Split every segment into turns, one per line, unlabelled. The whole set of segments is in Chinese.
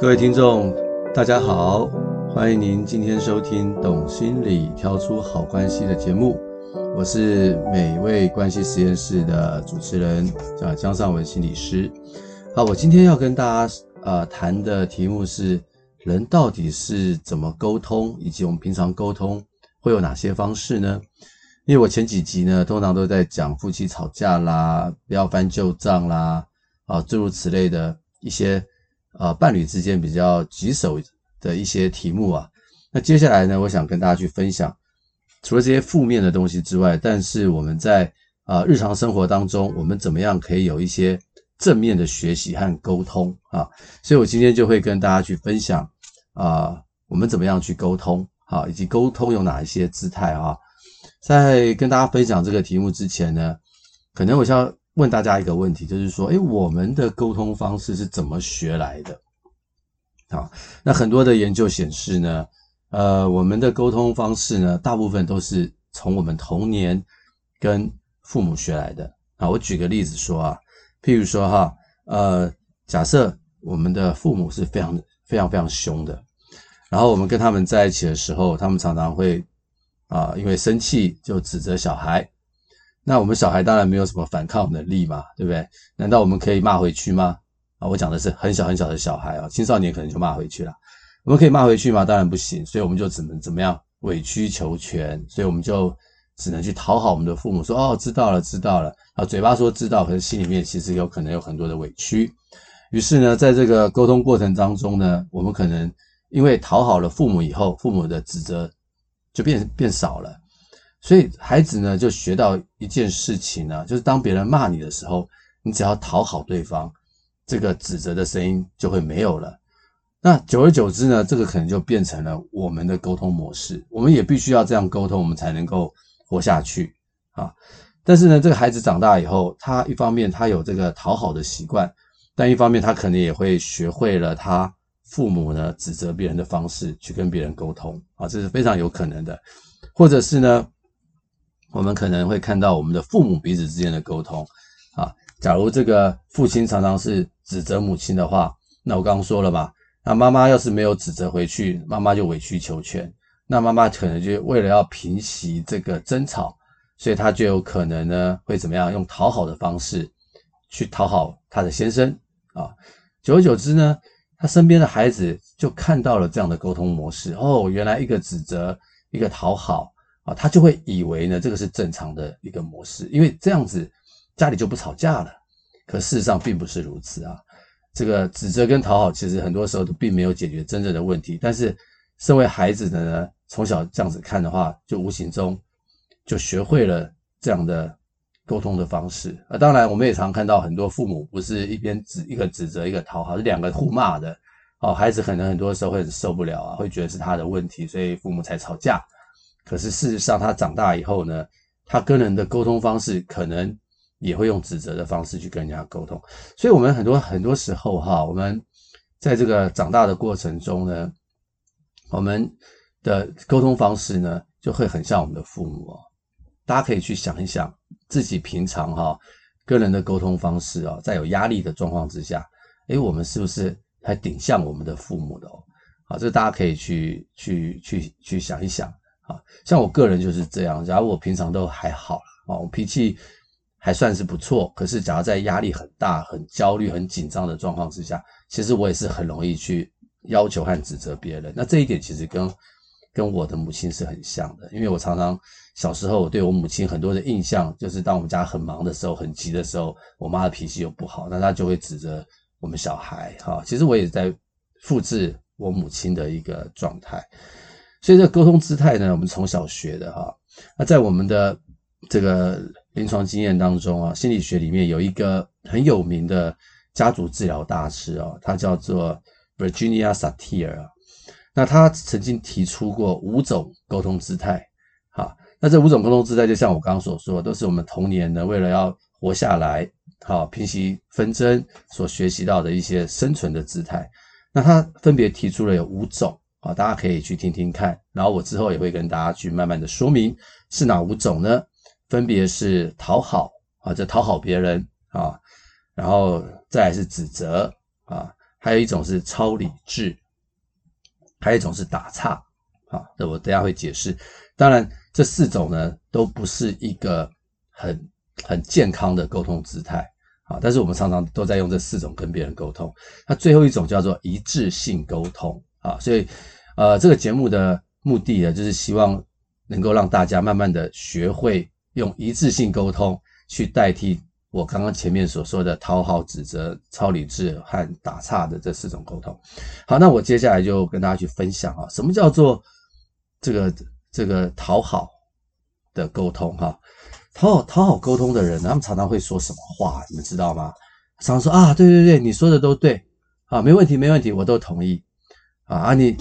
各位听众，大家好，欢迎您今天收听《懂心理挑出好关系》的节目，我是美味关系实验室的主持人，叫江尚文心理师。好，我今天要跟大家呃谈的题目是：人到底是怎么沟通，以及我们平常沟通会有哪些方式呢？因为我前几集呢，通常都在讲夫妻吵架啦，不要翻旧账啦，啊，诸如此类的一些。呃，伴侣之间比较棘手的一些题目啊，那接下来呢，我想跟大家去分享，除了这些负面的东西之外，但是我们在呃日常生活当中，我们怎么样可以有一些正面的学习和沟通啊？所以我今天就会跟大家去分享啊、我们怎么样去沟通啊，以及沟通有哪一些姿态啊？在跟大家分享这个题目之前呢，可能我需要。问大家一个问题，就是说，诶，我们的沟通方式是怎么学来的？啊，那很多的研究显示呢，呃，我们的沟通方式呢，大部分都是从我们童年跟父母学来的。啊，我举个例子说啊，譬如说哈，呃，假设我们的父母是非常非常非常凶的，然后我们跟他们在一起的时候，他们常常会啊，因为生气就指责小孩。那我们小孩当然没有什么反抗能力嘛，对不对？难道我们可以骂回去吗？啊，我讲的是很小很小的小孩啊，青少年可能就骂回去了。我们可以骂回去吗？当然不行，所以我们就只能怎么样？委曲求全，所以我们就只能去讨好我们的父母，说哦，知道了，知道了。啊，嘴巴说知道，可是心里面其实有可能有很多的委屈。于是呢，在这个沟通过程当中呢，我们可能因为讨好了父母以后，父母的指责就变变少了。所以孩子呢，就学到一件事情呢，就是当别人骂你的时候，你只要讨好对方，这个指责的声音就会没有了。那久而久之呢，这个可能就变成了我们的沟通模式。我们也必须要这样沟通，我们才能够活下去啊。但是呢，这个孩子长大以后，他一方面他有这个讨好的习惯，但一方面他可能也会学会了他父母呢指责别人的方式去跟别人沟通啊，这是非常有可能的，或者是呢。我们可能会看到我们的父母彼此之间的沟通，啊，假如这个父亲常常是指责母亲的话，那我刚刚说了嘛，那妈妈要是没有指责回去，妈妈就委曲求全，那妈妈可能就为了要平息这个争吵，所以她就有可能呢会怎么样，用讨好的方式去讨好她的先生。啊，久而久之呢，他身边的孩子就看到了这样的沟通模式，哦，原来一个指责，一个讨好。啊，他就会以为呢，这个是正常的一个模式，因为这样子家里就不吵架了。可事实上并不是如此啊。这个指责跟讨好，其实很多时候都并没有解决真正的问题。但是，身为孩子的呢，从小这样子看的话，就无形中就学会了这样的沟通的方式。啊，当然，我们也常看到很多父母不是一边指一个指责一个讨好，是两个互骂的。哦，孩子可能很多时候会很受不了啊，会觉得是他的问题，所以父母才吵架。可是事实上，他长大以后呢，他跟人的沟通方式可能也会用指责的方式去跟人家沟通。所以，我们很多很多时候哈，我们在这个长大的过程中呢，我们的沟通方式呢，就会很像我们的父母哦。大家可以去想一想，自己平常哈跟人的沟通方式啊，在有压力的状况之下，诶，我们是不是还挺像我们的父母的哦？好，这大家可以去去去去想一想。啊，像我个人就是这样。假如我平常都还好啊，我脾气还算是不错。可是，假如在压力很大、很焦虑、很紧张的状况之下，其实我也是很容易去要求和指责别人。那这一点其实跟跟我的母亲是很像的，因为我常常小时候我对我母亲很多的印象，就是当我们家很忙的时候、很急的时候，我妈的脾气又不好，那她就会指责我们小孩。哈，其实我也在复制我母亲的一个状态。所以这沟通姿态呢，我们从小学的哈。那在我们的这个临床经验当中啊，心理学里面有一个很有名的家族治疗大师啊，他叫做 Virginia Satir。那他曾经提出过五种沟通姿态。好，那这五种沟通姿态，就像我刚刚所说，都是我们童年呢为了要活下来，好平息纷争所学习到的一些生存的姿态。那他分别提出了有五种。啊，大家可以去听听看，然后我之后也会跟大家去慢慢的说明是哪五种呢？分别是讨好啊，这讨好别人啊，然后再来是指责啊，还有一种是超理智，还有一种是打岔。啊，这我等下会解释。当然，这四种呢都不是一个很很健康的沟通姿态。啊，但是我们常常都在用这四种跟别人沟通。那最后一种叫做一致性沟通。啊，所以呃，这个节目的目的呢，就是希望能够让大家慢慢的学会用一致性沟通去代替。我刚刚前面所说的讨好、指责、超理智和打岔的这四种沟通，好，那我接下来就跟大家去分享啊，什么叫做这个这个讨好的沟通哈？讨好讨好沟通的人，他们常常会说什么话？你们知道吗？常常说啊，对对对，你说的都对啊，没问题没问题，我都同意啊啊，你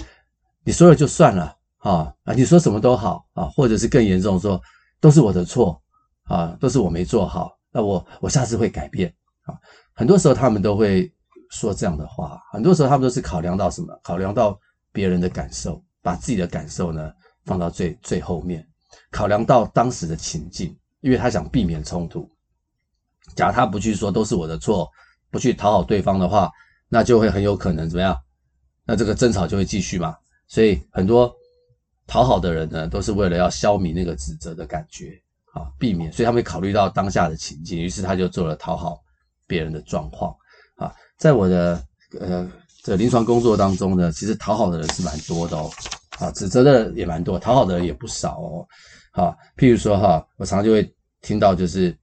你说了就算了啊啊，你说什么都好啊，或者是更严重说都是我的错啊，都是我没做好。那我我下次会改变啊！很多时候他们都会说这样的话，很多时候他们都是考量到什么？考量到别人的感受，把自己的感受呢放到最最后面，考量到当时的情境，因为他想避免冲突。假如他不去说都是我的错，不去讨好对方的话，那就会很有可能怎么样？那这个争吵就会继续嘛。所以很多讨好的人呢，都是为了要消弭那个指责的感觉。啊，避免，所以他们考虑到当下的情境，于是他就做了讨好别人的状况。啊，在我的呃这临床工作当中呢，其实讨好的人是蛮多的哦，啊，指责的也蛮多，讨好的人也不少哦。啊，譬如说哈，我常常就会听到就是，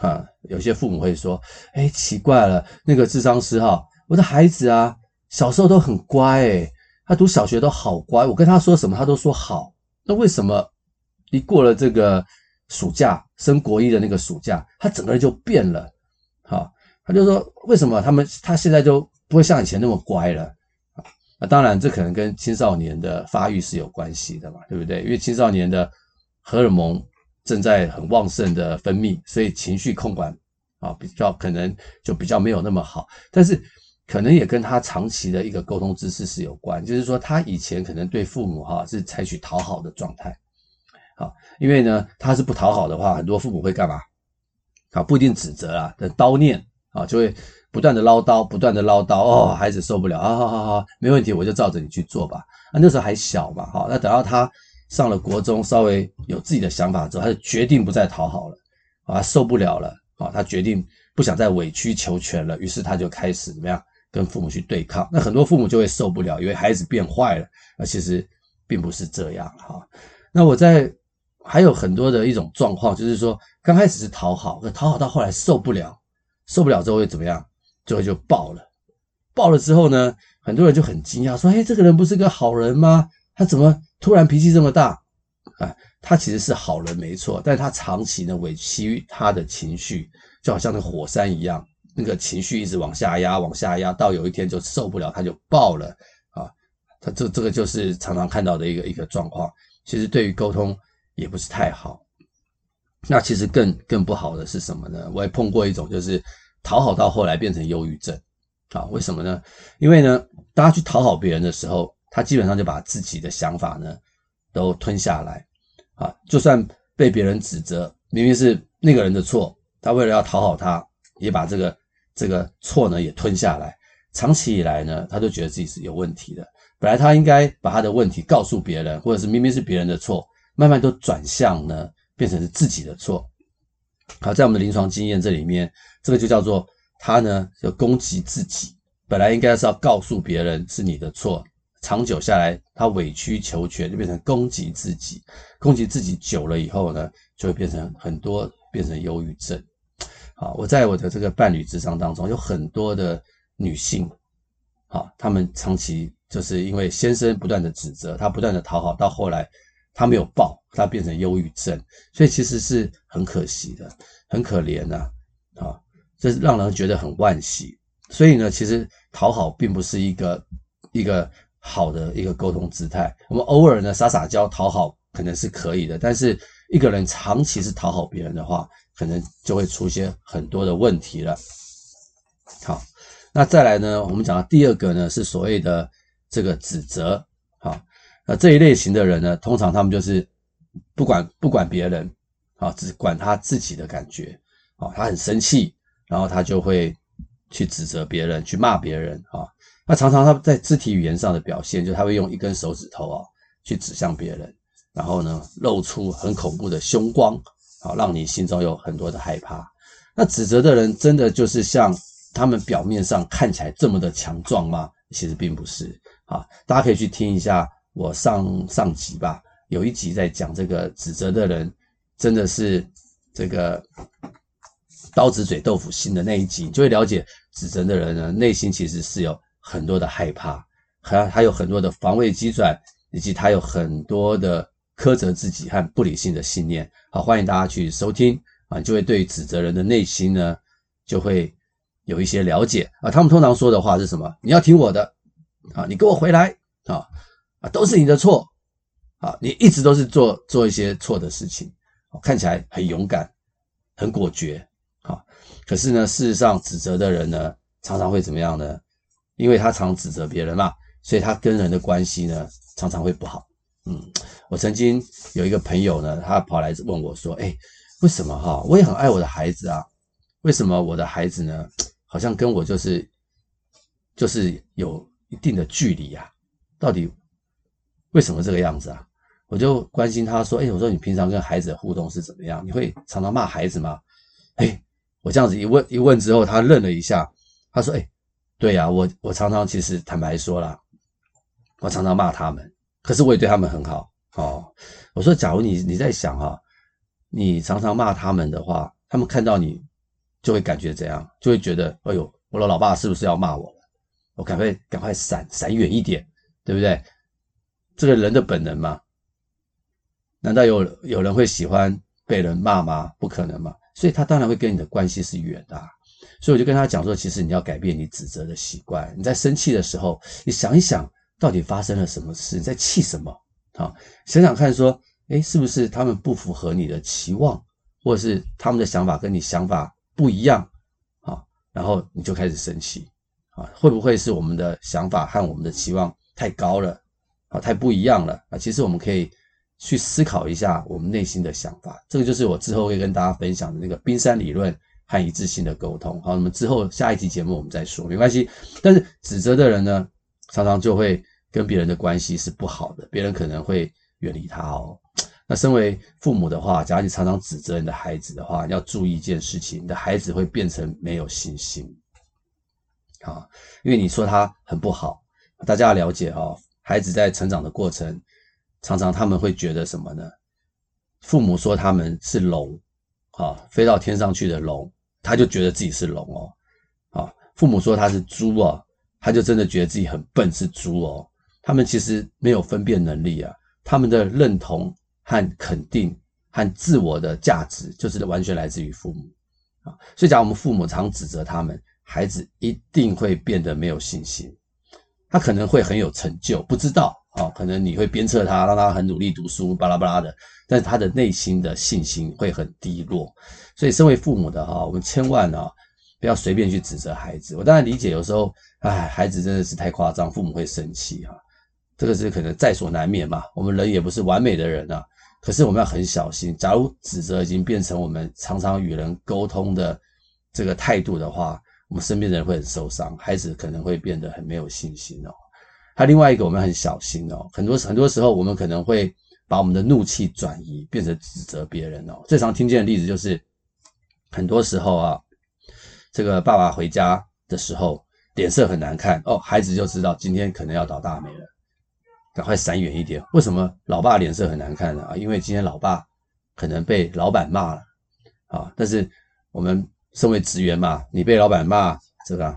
啊，有些父母会说，哎，奇怪了，那个咨商师哈，我的孩子啊，小时候都很乖，诶，他读小学都好乖，我跟他说什么他都说好，那为什么一过了这个？暑假升国一的那个暑假，他整个人就变了，好，他就说为什么他们他现在就不会像以前那么乖了啊？那当然，这可能跟青少年的发育是有关系的嘛，对不对？因为青少年的荷尔蒙正在很旺盛的分泌，所以情绪控管啊比较可能就比较没有那么好，但是可能也跟他长期的一个沟通姿势是有关，就是说他以前可能对父母哈是采取讨好的状态。好，因为呢，他是不讨好的话，很多父母会干嘛？啊，不一定指责啊，的叨念啊，就会不断的唠叨，不断的唠叨，哦，孩子受不了啊，好好好，没问题，我就照着你去做吧。啊，那时候还小嘛，好，那等到他上了国中，稍微有自己的想法之后，他就决定不再讨好了，啊，受不了了，啊，他决定不想再委曲求全了，于是他就开始怎么样，跟父母去对抗。那很多父母就会受不了，以为孩子变坏了，而其实并不是这样哈。那我在。还有很多的一种状况，就是说刚开始是讨好，可讨好到后来受不了，受不了之后会怎么样？最后就爆了。爆了之后呢，很多人就很惊讶，说：“哎，这个人不是个好人吗？他怎么突然脾气这么大？”啊，他其实是好人没错，但是他长期呢委屈他的情绪，就好像那火山一样，那个情绪一直往下压，往下压，到有一天就受不了，他就爆了啊！他这这个就是常常看到的一个一个状况。其实对于沟通。也不是太好，那其实更更不好的是什么呢？我也碰过一种，就是讨好到后来变成忧郁症啊？为什么呢？因为呢，当他去讨好别人的时候，他基本上就把自己的想法呢都吞下来啊，就算被别人指责，明明是那个人的错，他为了要讨好他，也把这个这个错呢也吞下来。长期以来呢，他都觉得自己是有问题的。本来他应该把他的问题告诉别人，或者是明明是别人的错。慢慢都转向呢，变成是自己的错。好，在我们的临床经验这里面，这个就叫做他呢就攻击自己。本来应该是要告诉别人是你的错，长久下来他委曲求全，就变成攻击自己。攻击自己久了以后呢，就会变成很多变成忧郁症。好，我在我的这个伴侣智商当中，有很多的女性，好，她们长期就是因为先生不断的指责，她不断的讨好，到后来。他没有爆，他变成忧郁症，所以其实是很可惜的，很可怜呐，啊，这让人觉得很惋惜。所以呢，其实讨好并不是一个一个好的一个沟通姿态。我们偶尔呢撒撒娇讨好可能是可以的，但是一个人长期是讨好别人的话，可能就会出现很多的问题了。好，那再来呢，我们讲到第二个呢是所谓的这个指责，好。那这一类型的人呢，通常他们就是不管不管别人啊，只管他自己的感觉啊。他很生气，然后他就会去指责别人，去骂别人啊。那常常他在肢体语言上的表现，就他会用一根手指头啊去指向别人，然后呢露出很恐怖的凶光啊，让你心中有很多的害怕。那指责的人真的就是像他们表面上看起来这么的强壮吗？其实并不是啊。大家可以去听一下我上上集吧，有一集在讲这个指责的人真的是这个。刀子嘴豆腐心的那一集，你就会了解指责的人呢，内心其实是有很多的害怕，还还有很多的防卫机转，以及他有很多的苛责自己和不理性的信念。好，欢迎大家去收听啊，就会对指责人的内心呢，就会有一些了解啊。他们通常说的话是什么？你要听我的啊，你给我回来啊啊，都是你的错啊，你一直都是做做一些错的事情，看起来很勇敢，很果决啊。可是呢，事实上指责的人呢，常常会怎么样呢？因为他常指责别人嘛，所以他跟人的关系呢，常常会不好。嗯，我曾经有一个朋友呢，他跑来问我说：“哎，为什么哈？我也很爱我的孩子啊，为什么我的孩子呢，好像跟我就是就是有一定的距离啊？到底为什么这个样子啊？”我就关心他说：“哎，我说你平常跟孩子的互动是怎么样？你会常常骂孩子吗？”哎。我这样子一问一问之后，他愣了一下，他说：“哎，对呀，我我常常其实坦白说啦，我常常骂他们，可是我也对他们很好。我说，假如你你在想哈，你常常骂他们的话，他们看到你就会感觉怎样？就会觉得，哎呦，我的老爸是不是要骂我了？我赶快赶快闪闪远一点，对不对？这个人的本能嘛，难道有有人会喜欢被人骂吗？不可能嘛。”所以他当然会跟你的关系是远的，所以我就跟他讲说，其实你要改变你指责的习惯。你在生气的时候，你想一想，到底发生了什么事？你在气什么？啊，想想看，说，诶，是不是他们不符合你的期望，或者是他们的想法跟你想法不一样？啊，然后你就开始生气啊，会不会是我们的想法和我们的期望太高了？啊，太不一样了啊？其实我们可以。去思考一下我们内心的想法，这个就是我之后会跟大家分享的那个冰山理论和一致性的沟通。好，那么之后下一集节目我们再说，没关系。但是指责的人呢，常常就会跟别人的关系是不好的，别人可能会远离他哦。那身为父母的话，假如你常常指责你的孩子的话，要注意一件事情，你的孩子会变成没有信心啊，因为你说他很不好，大家要了解哦，孩子在成长的过程。常常他们会觉得什么呢？父母说他们是龙，啊，飞到天上去的龙，他就觉得自己是龙哦，啊，父母说他是猪啊，他就真的觉得自己很笨，是猪哦。他们其实没有分辨能力啊，他们的认同和肯定和自我的价值，就是完全来自于父母啊。所以假如，我们父母常指责他们，孩子一定会变得没有信心，他可能会很有成就，不知道。哦，可能你会鞭策他，让他很努力读书，巴拉巴拉的，但是他的内心的信心会很低落。所以，身为父母的哈，我们千万啊，不要随便去指责孩子。我当然理解，有时候，哎，孩子真的是太夸张，父母会生气哈，这个是可能在所难免嘛。我们人也不是完美的人啊，可是我们要很小心。假如指责已经变成我们常常与人沟通的这个态度的话，我们身边的人会很受伤，孩子可能会变得很没有信心哦。还有另外一个，我们很小心哦。很多很多时候，我们可能会把我们的怒气转移，变成指责别人哦。最常听见的例子就是，很多时候啊，这个爸爸回家的时候脸色很难看哦，孩子就知道今天可能要倒大霉了，赶快闪远一点。为什么老爸脸色很难看呢？啊，因为今天老爸可能被老板骂了啊。但是我们身为职员嘛，你被老板骂，这个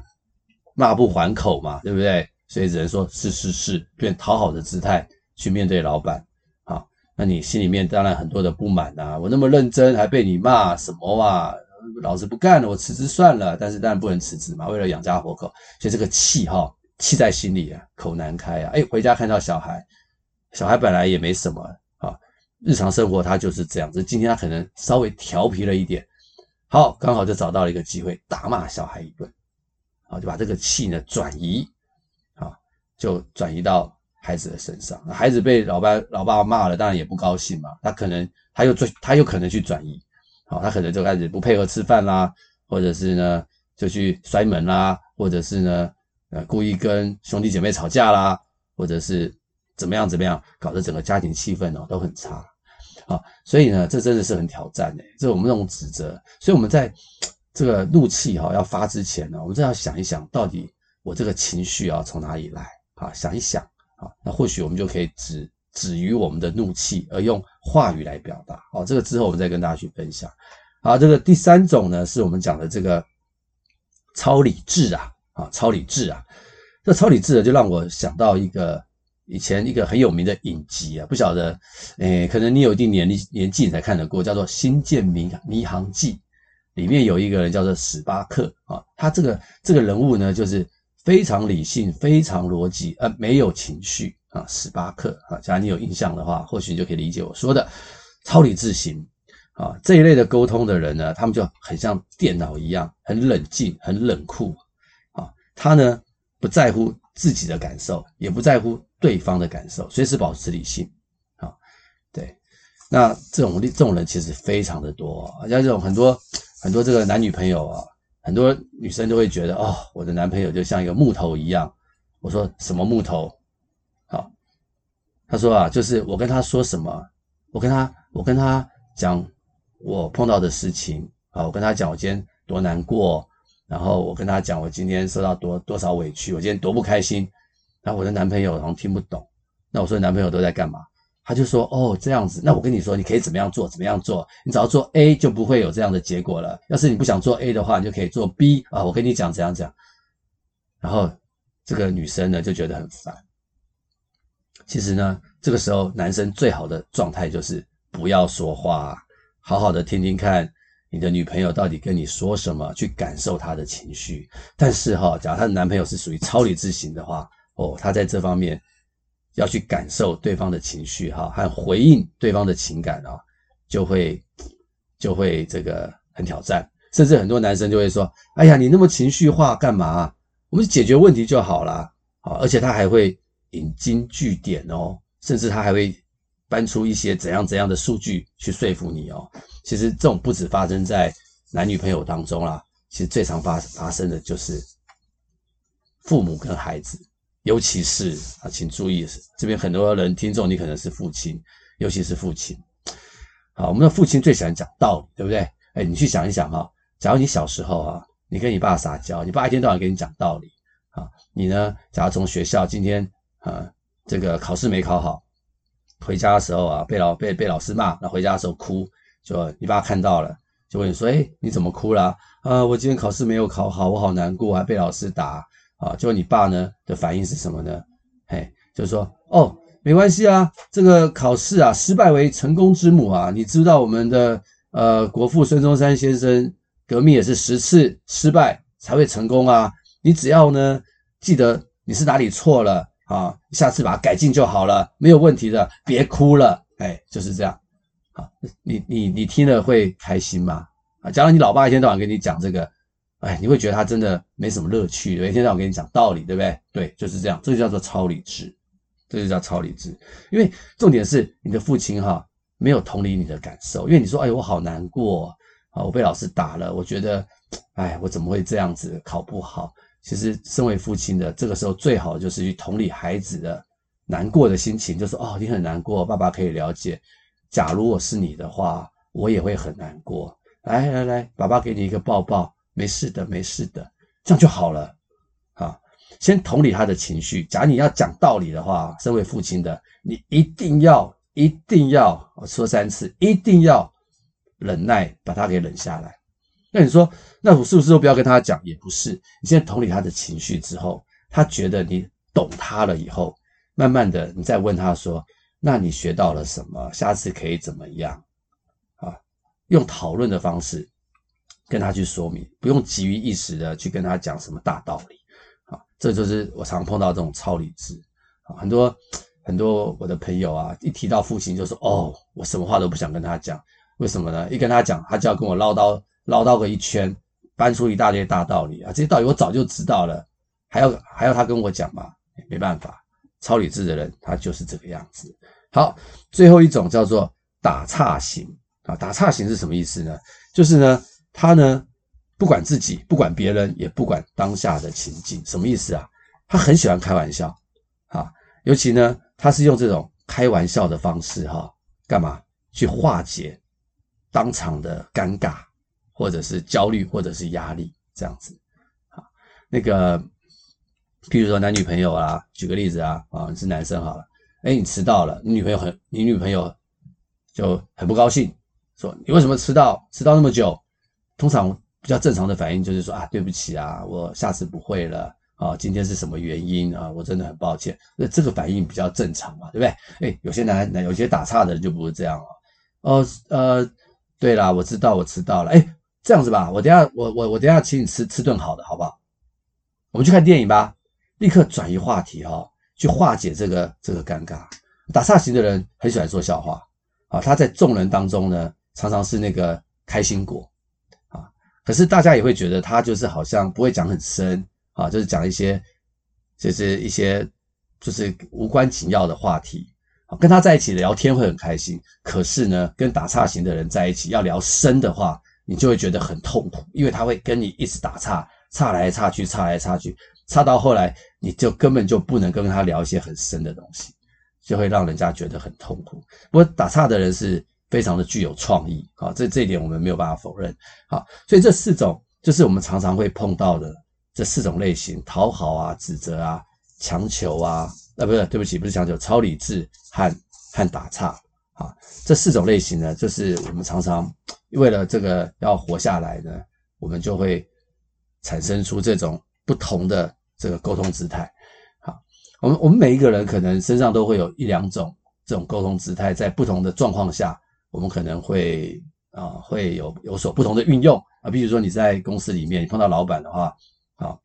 骂不还口嘛，对不对？所以只能说是是是，变讨好的姿态去面对老板，啊，那你心里面当然很多的不满呐。我那么认真，还被你骂什么啊？老子不干了，我辞职算了。但是当然不能辞职嘛，为了养家活口，所以这个气哈气在心里啊，口难开啊。哎，回家看到小孩，小孩本来也没什么啊，日常生活他就是这样子。今天他可能稍微调皮了一点，好，刚好就找到了一个机会大骂小孩一顿，啊，就把这个气呢转移。啊就转移到孩子的身上，孩子被老爸老爸骂了，当然也不高兴嘛。他可能他又转，他有可能去转移，好，他可能就开始不配合吃饭啦，或者是呢就去摔门啦，或者是呢，呃，故意跟兄弟姐妹吵架啦，或者是怎么样怎么样，搞得整个家庭气氛哦都很差。啊，所以呢，这真的是很挑战的，这是我们这种指责。所以我们在这个怒气哈要发之前呢，我们真要想一想，到底我这个情绪啊从哪里来？啊，想一想啊，那或许我们就可以止止于我们的怒气，而用话语来表达。好，这个之后我们再跟大家去分享。好，这个第三种呢，是我们讲的这个超理智啊，啊，超理智啊，这超理智呢，就让我想到一个。以前一个很有名的影集啊，不晓得，诶，可能你有一定年龄年纪才看得过，叫做《星舰迷迷航记》，里面有一个人叫做史巴克啊，他这个这个人物呢，就是非常理性、非常逻辑，呃，没有情绪啊。史巴克啊，假如你有印象的话，或许你就可以理解我说的超理智型啊这一类的沟通的人呢，他们就很像电脑一样，很冷静、很冷酷，他呢不在乎自己的感受，也不在乎。对方的感受，随时保持理性，啊，对，那这种这种人其实非常的多，像这种很多很多这个男女朋友啊，很多女生都会觉得哦，我的男朋友就像一个木头一样。我说什么木头？好，他说啊，就是我跟他说什么，我跟他我跟他讲我碰到的事情啊，我跟他讲我今天多难过，然后我跟他讲我今天受到多多少委屈，我今天多不开心。然后我的男朋友好像听不懂，那我说男朋友都在干嘛？他就说哦这样子，那我跟你说，你可以怎么样做，怎么样做，你只要做 A 就不会有这样的结果了。要是你不想做 A 的话，你就可以做 B 啊。我跟你讲怎样讲。然后这个女生呢就觉得很烦。其实呢，这个时候男生最好的状态就是不要说话，好好的听听看你的女朋友到底跟你说什么，去感受她的情绪。但是哈，假如她的男朋友是属于超理智型的话。哦，他在这方面要去感受对方的情绪哈，和回应对方的情感啊，就会就会这个很挑战，甚至很多男生就会说：“哎呀，你那么情绪化干嘛？我们解决问题就好了。”啊，而且他还会引经据典哦，甚至他还会搬出一些怎样怎样的数据去说服你哦。其实这种不止发生在男女朋友当中啦，其实最常发发生的就是父母跟孩子。尤其是啊，请注意，这边很多人听众，你可能是父亲，尤其是父亲。好，我们的父亲最喜欢讲道理，对不对？哎，你去想一想哈，假如你小时候啊，你跟你爸撒娇，你爸一天到晚给你讲道理啊，你呢，假如从学校今天啊，这个考试没考好，回家的时候啊，被老被被老师骂，那回家的时候哭，就你爸看到了，就问你说，哎，你怎么哭了？啊，我今天考试没有考好，我好难过，还被老师打。啊，就你爸呢的反应是什么呢？嘿，就是说，哦，没关系啊，这个考试啊，失败为成功之母啊。你知道我们的呃国父孙中山先生革命也是十次失败才会成功啊。你只要呢记得你是哪里错了啊，下次把它改进就好了，没有问题的，别哭了。哎，就是这样。好，你你你听了会开心吗？啊，假如你老爸一天到晚跟你讲这个。哎，你会觉得他真的没什么乐趣，对不对？一天到晚跟你讲道理，对不对？对，就是这样，这就叫做超理智，这就叫超理智。因为重点是你的父亲哈没有同理你的感受，因为你说，哎，我好难过啊，我被老师打了，我觉得，哎，我怎么会这样子考不好？其实身为父亲的这个时候，最好就是去同理孩子的难过的心情，就是哦，你很难过，爸爸可以了解。假如我是你的话，我也会很难过。来来来，爸爸给你一个抱抱。没事的，没事的，这样就好了。啊，先同理他的情绪。假如你要讲道理的话，身为父亲的，你一定要，一定要，我说三次，一定要忍耐，把他给忍下来。那你说，那我是不是都不要跟他讲？也不是，你先同理他的情绪之后，他觉得你懂他了以后，慢慢的，你再问他说，那你学到了什么？下次可以怎么样？啊，用讨论的方式。跟他去说明，不用急于一时的去跟他讲什么大道理，啊，这就是我常碰到这种超理智，啊，很多很多我的朋友啊，一提到父亲就说，哦，我什么话都不想跟他讲，为什么呢？一跟他讲，他就要跟我唠叨唠叨个一圈，搬出一大堆大道理啊，这些道理我早就知道了，还要还要他跟我讲嘛，没办法，超理智的人他就是这个样子。好，最后一种叫做打岔型啊，打岔型是什么意思呢？就是呢。他呢，不管自己，不管别人，也不管当下的情境，什么意思啊？他很喜欢开玩笑，啊，尤其呢，他是用这种开玩笑的方式，哈，干嘛去化解当场的尴尬，或者是焦虑，或者是压力，这样子，啊，那个，譬如说男女朋友啊，举个例子啊，啊，你是男生好了，哎，你迟到了，你女朋友很，你女朋友就很不高兴，说你为什么迟到，迟到那么久？通常。比较正常的反应就是说啊，对不起啊，我下次不会了啊，今天是什么原因啊？我真的很抱歉。那这个反应比较正常嘛，对不对？哎，有些男男，有些打岔的人就不是这样哦。哦，呃，对啦，我知道我迟到了。哎，这样子吧，我等下我我我等下请你吃吃顿好的，好不好？我们去看电影吧，立刻转移话题哈、哦，去化解这个这个尴尬。打岔型的人很喜欢说笑话啊，他在众人当中呢，常常是那个开心果啊。可是大家也会觉得他就是好像不会讲很深啊，就是讲一些，就是一些就是无关紧要的话题，跟他在一起聊天会很开心。可是呢，跟打岔型的人在一起要聊深的话，你就会觉得很痛苦，因为他会跟你一直打岔，岔来岔去，岔来岔去，岔到后来你就根本就不能跟他聊一些很深的东西，就会让人家觉得很痛苦。不过打岔的人是。非常的具有创意，啊，这这一点我们没有办法否认，好，所以这四种就是我们常常会碰到的这四种类型：讨好啊、指责啊、强求啊，啊，不是，对不起，不是强求，超理智和和打岔，啊，这四种类型呢，就是我们常常为了这个要活下来呢，我们就会产生出这种不同的这个沟通姿态，好，我们我们每一个人可能身上都会有一两种这种沟通姿态，在不同的状况下。我们可能会啊会有有所不同的运用啊，比如说你在公司里面，你碰到老板的话啊，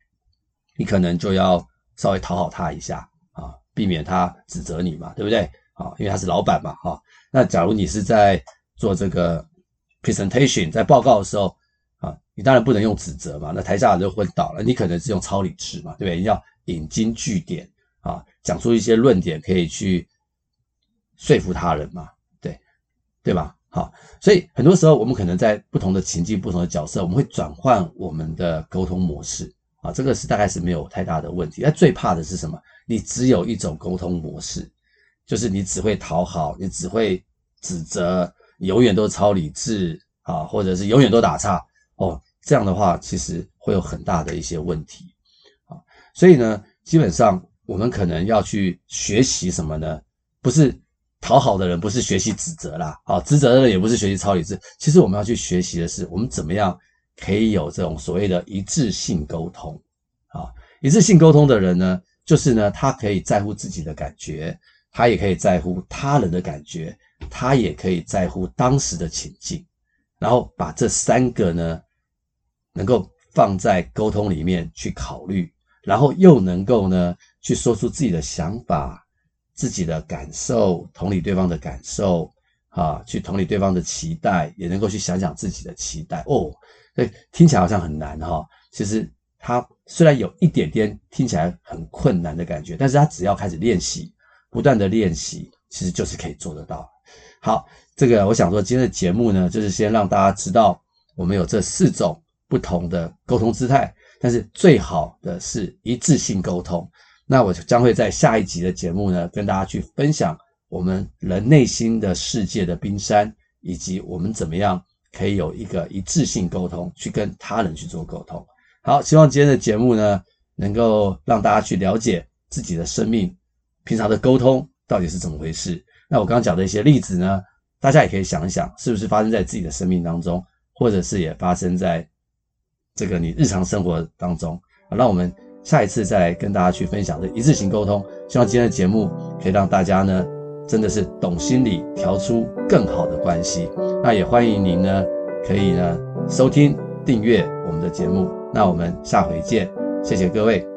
你可能就要稍微讨好他一下啊，避免他指责你嘛，对不对？啊，因为他是老板嘛，哈。那假如你是在做这个 presentation，在报告的时候啊，你当然不能用指责嘛，那台下就昏倒了。你可能是用超理智嘛，对不对？你要引经据典啊，讲出一些论点可以去说服他人嘛。对对吧？好，所以很多时候我们可能在不同的情境、不同的角色，我们会转换我们的沟通模式啊，这个是大概是没有太大的问题。那最怕的是什么？你只有一种沟通模式，就是你只会讨好，你只会指责，永远都超理智啊，或者是永远都打岔哦。这样的话，其实会有很大的一些问题啊。所以呢，基本上我们可能要去学习什么呢？不是。讨好的人不是学习指责啦，啊，指责的人也不是学习超理智。其实我们要去学习的是，我们怎么样可以有这种所谓的一致性沟通啊？一致性沟通的人呢，就是呢，他可以在乎自己的感觉，他也可以在乎他人的感觉，他也可以在乎当时的情境，然后把这三个呢，能够放在沟通里面去考虑，然后又能够呢，去说出自己的想法。自己的感受，同理对方的感受，啊，去同理对方的期待，也能够去想想自己的期待哦。所以听起来好像很难哈，其实他虽然有一点点听起来很困难的感觉，但是他只要开始练习，不断的练习，其实就是可以做得到。好，这个我想说今天的节目呢，就是先让大家知道我们有这四种不同的沟通姿态，但是最好的是一致性沟通。那我将会在下一集的节目呢，跟大家去分享我们人内心的世界的冰山，以及我们怎么样可以有一个一致性沟通，去跟他人去做沟通。好，希望今天的节目呢，能够让大家去了解自己的生命，平常的沟通到底是怎么回事。那我刚刚讲的一些例子呢，大家也可以想一想，是不是发生在自己的生命当中，或者是也发生在这个你日常生活当中。好，那我们。下一次再来跟大家去分享这一次性沟通，希望今天的节目可以让大家呢，真的是懂心理，调出更好的关系。那也欢迎您呢，可以呢收听订阅我们的节目。那我们下回见，谢谢各位。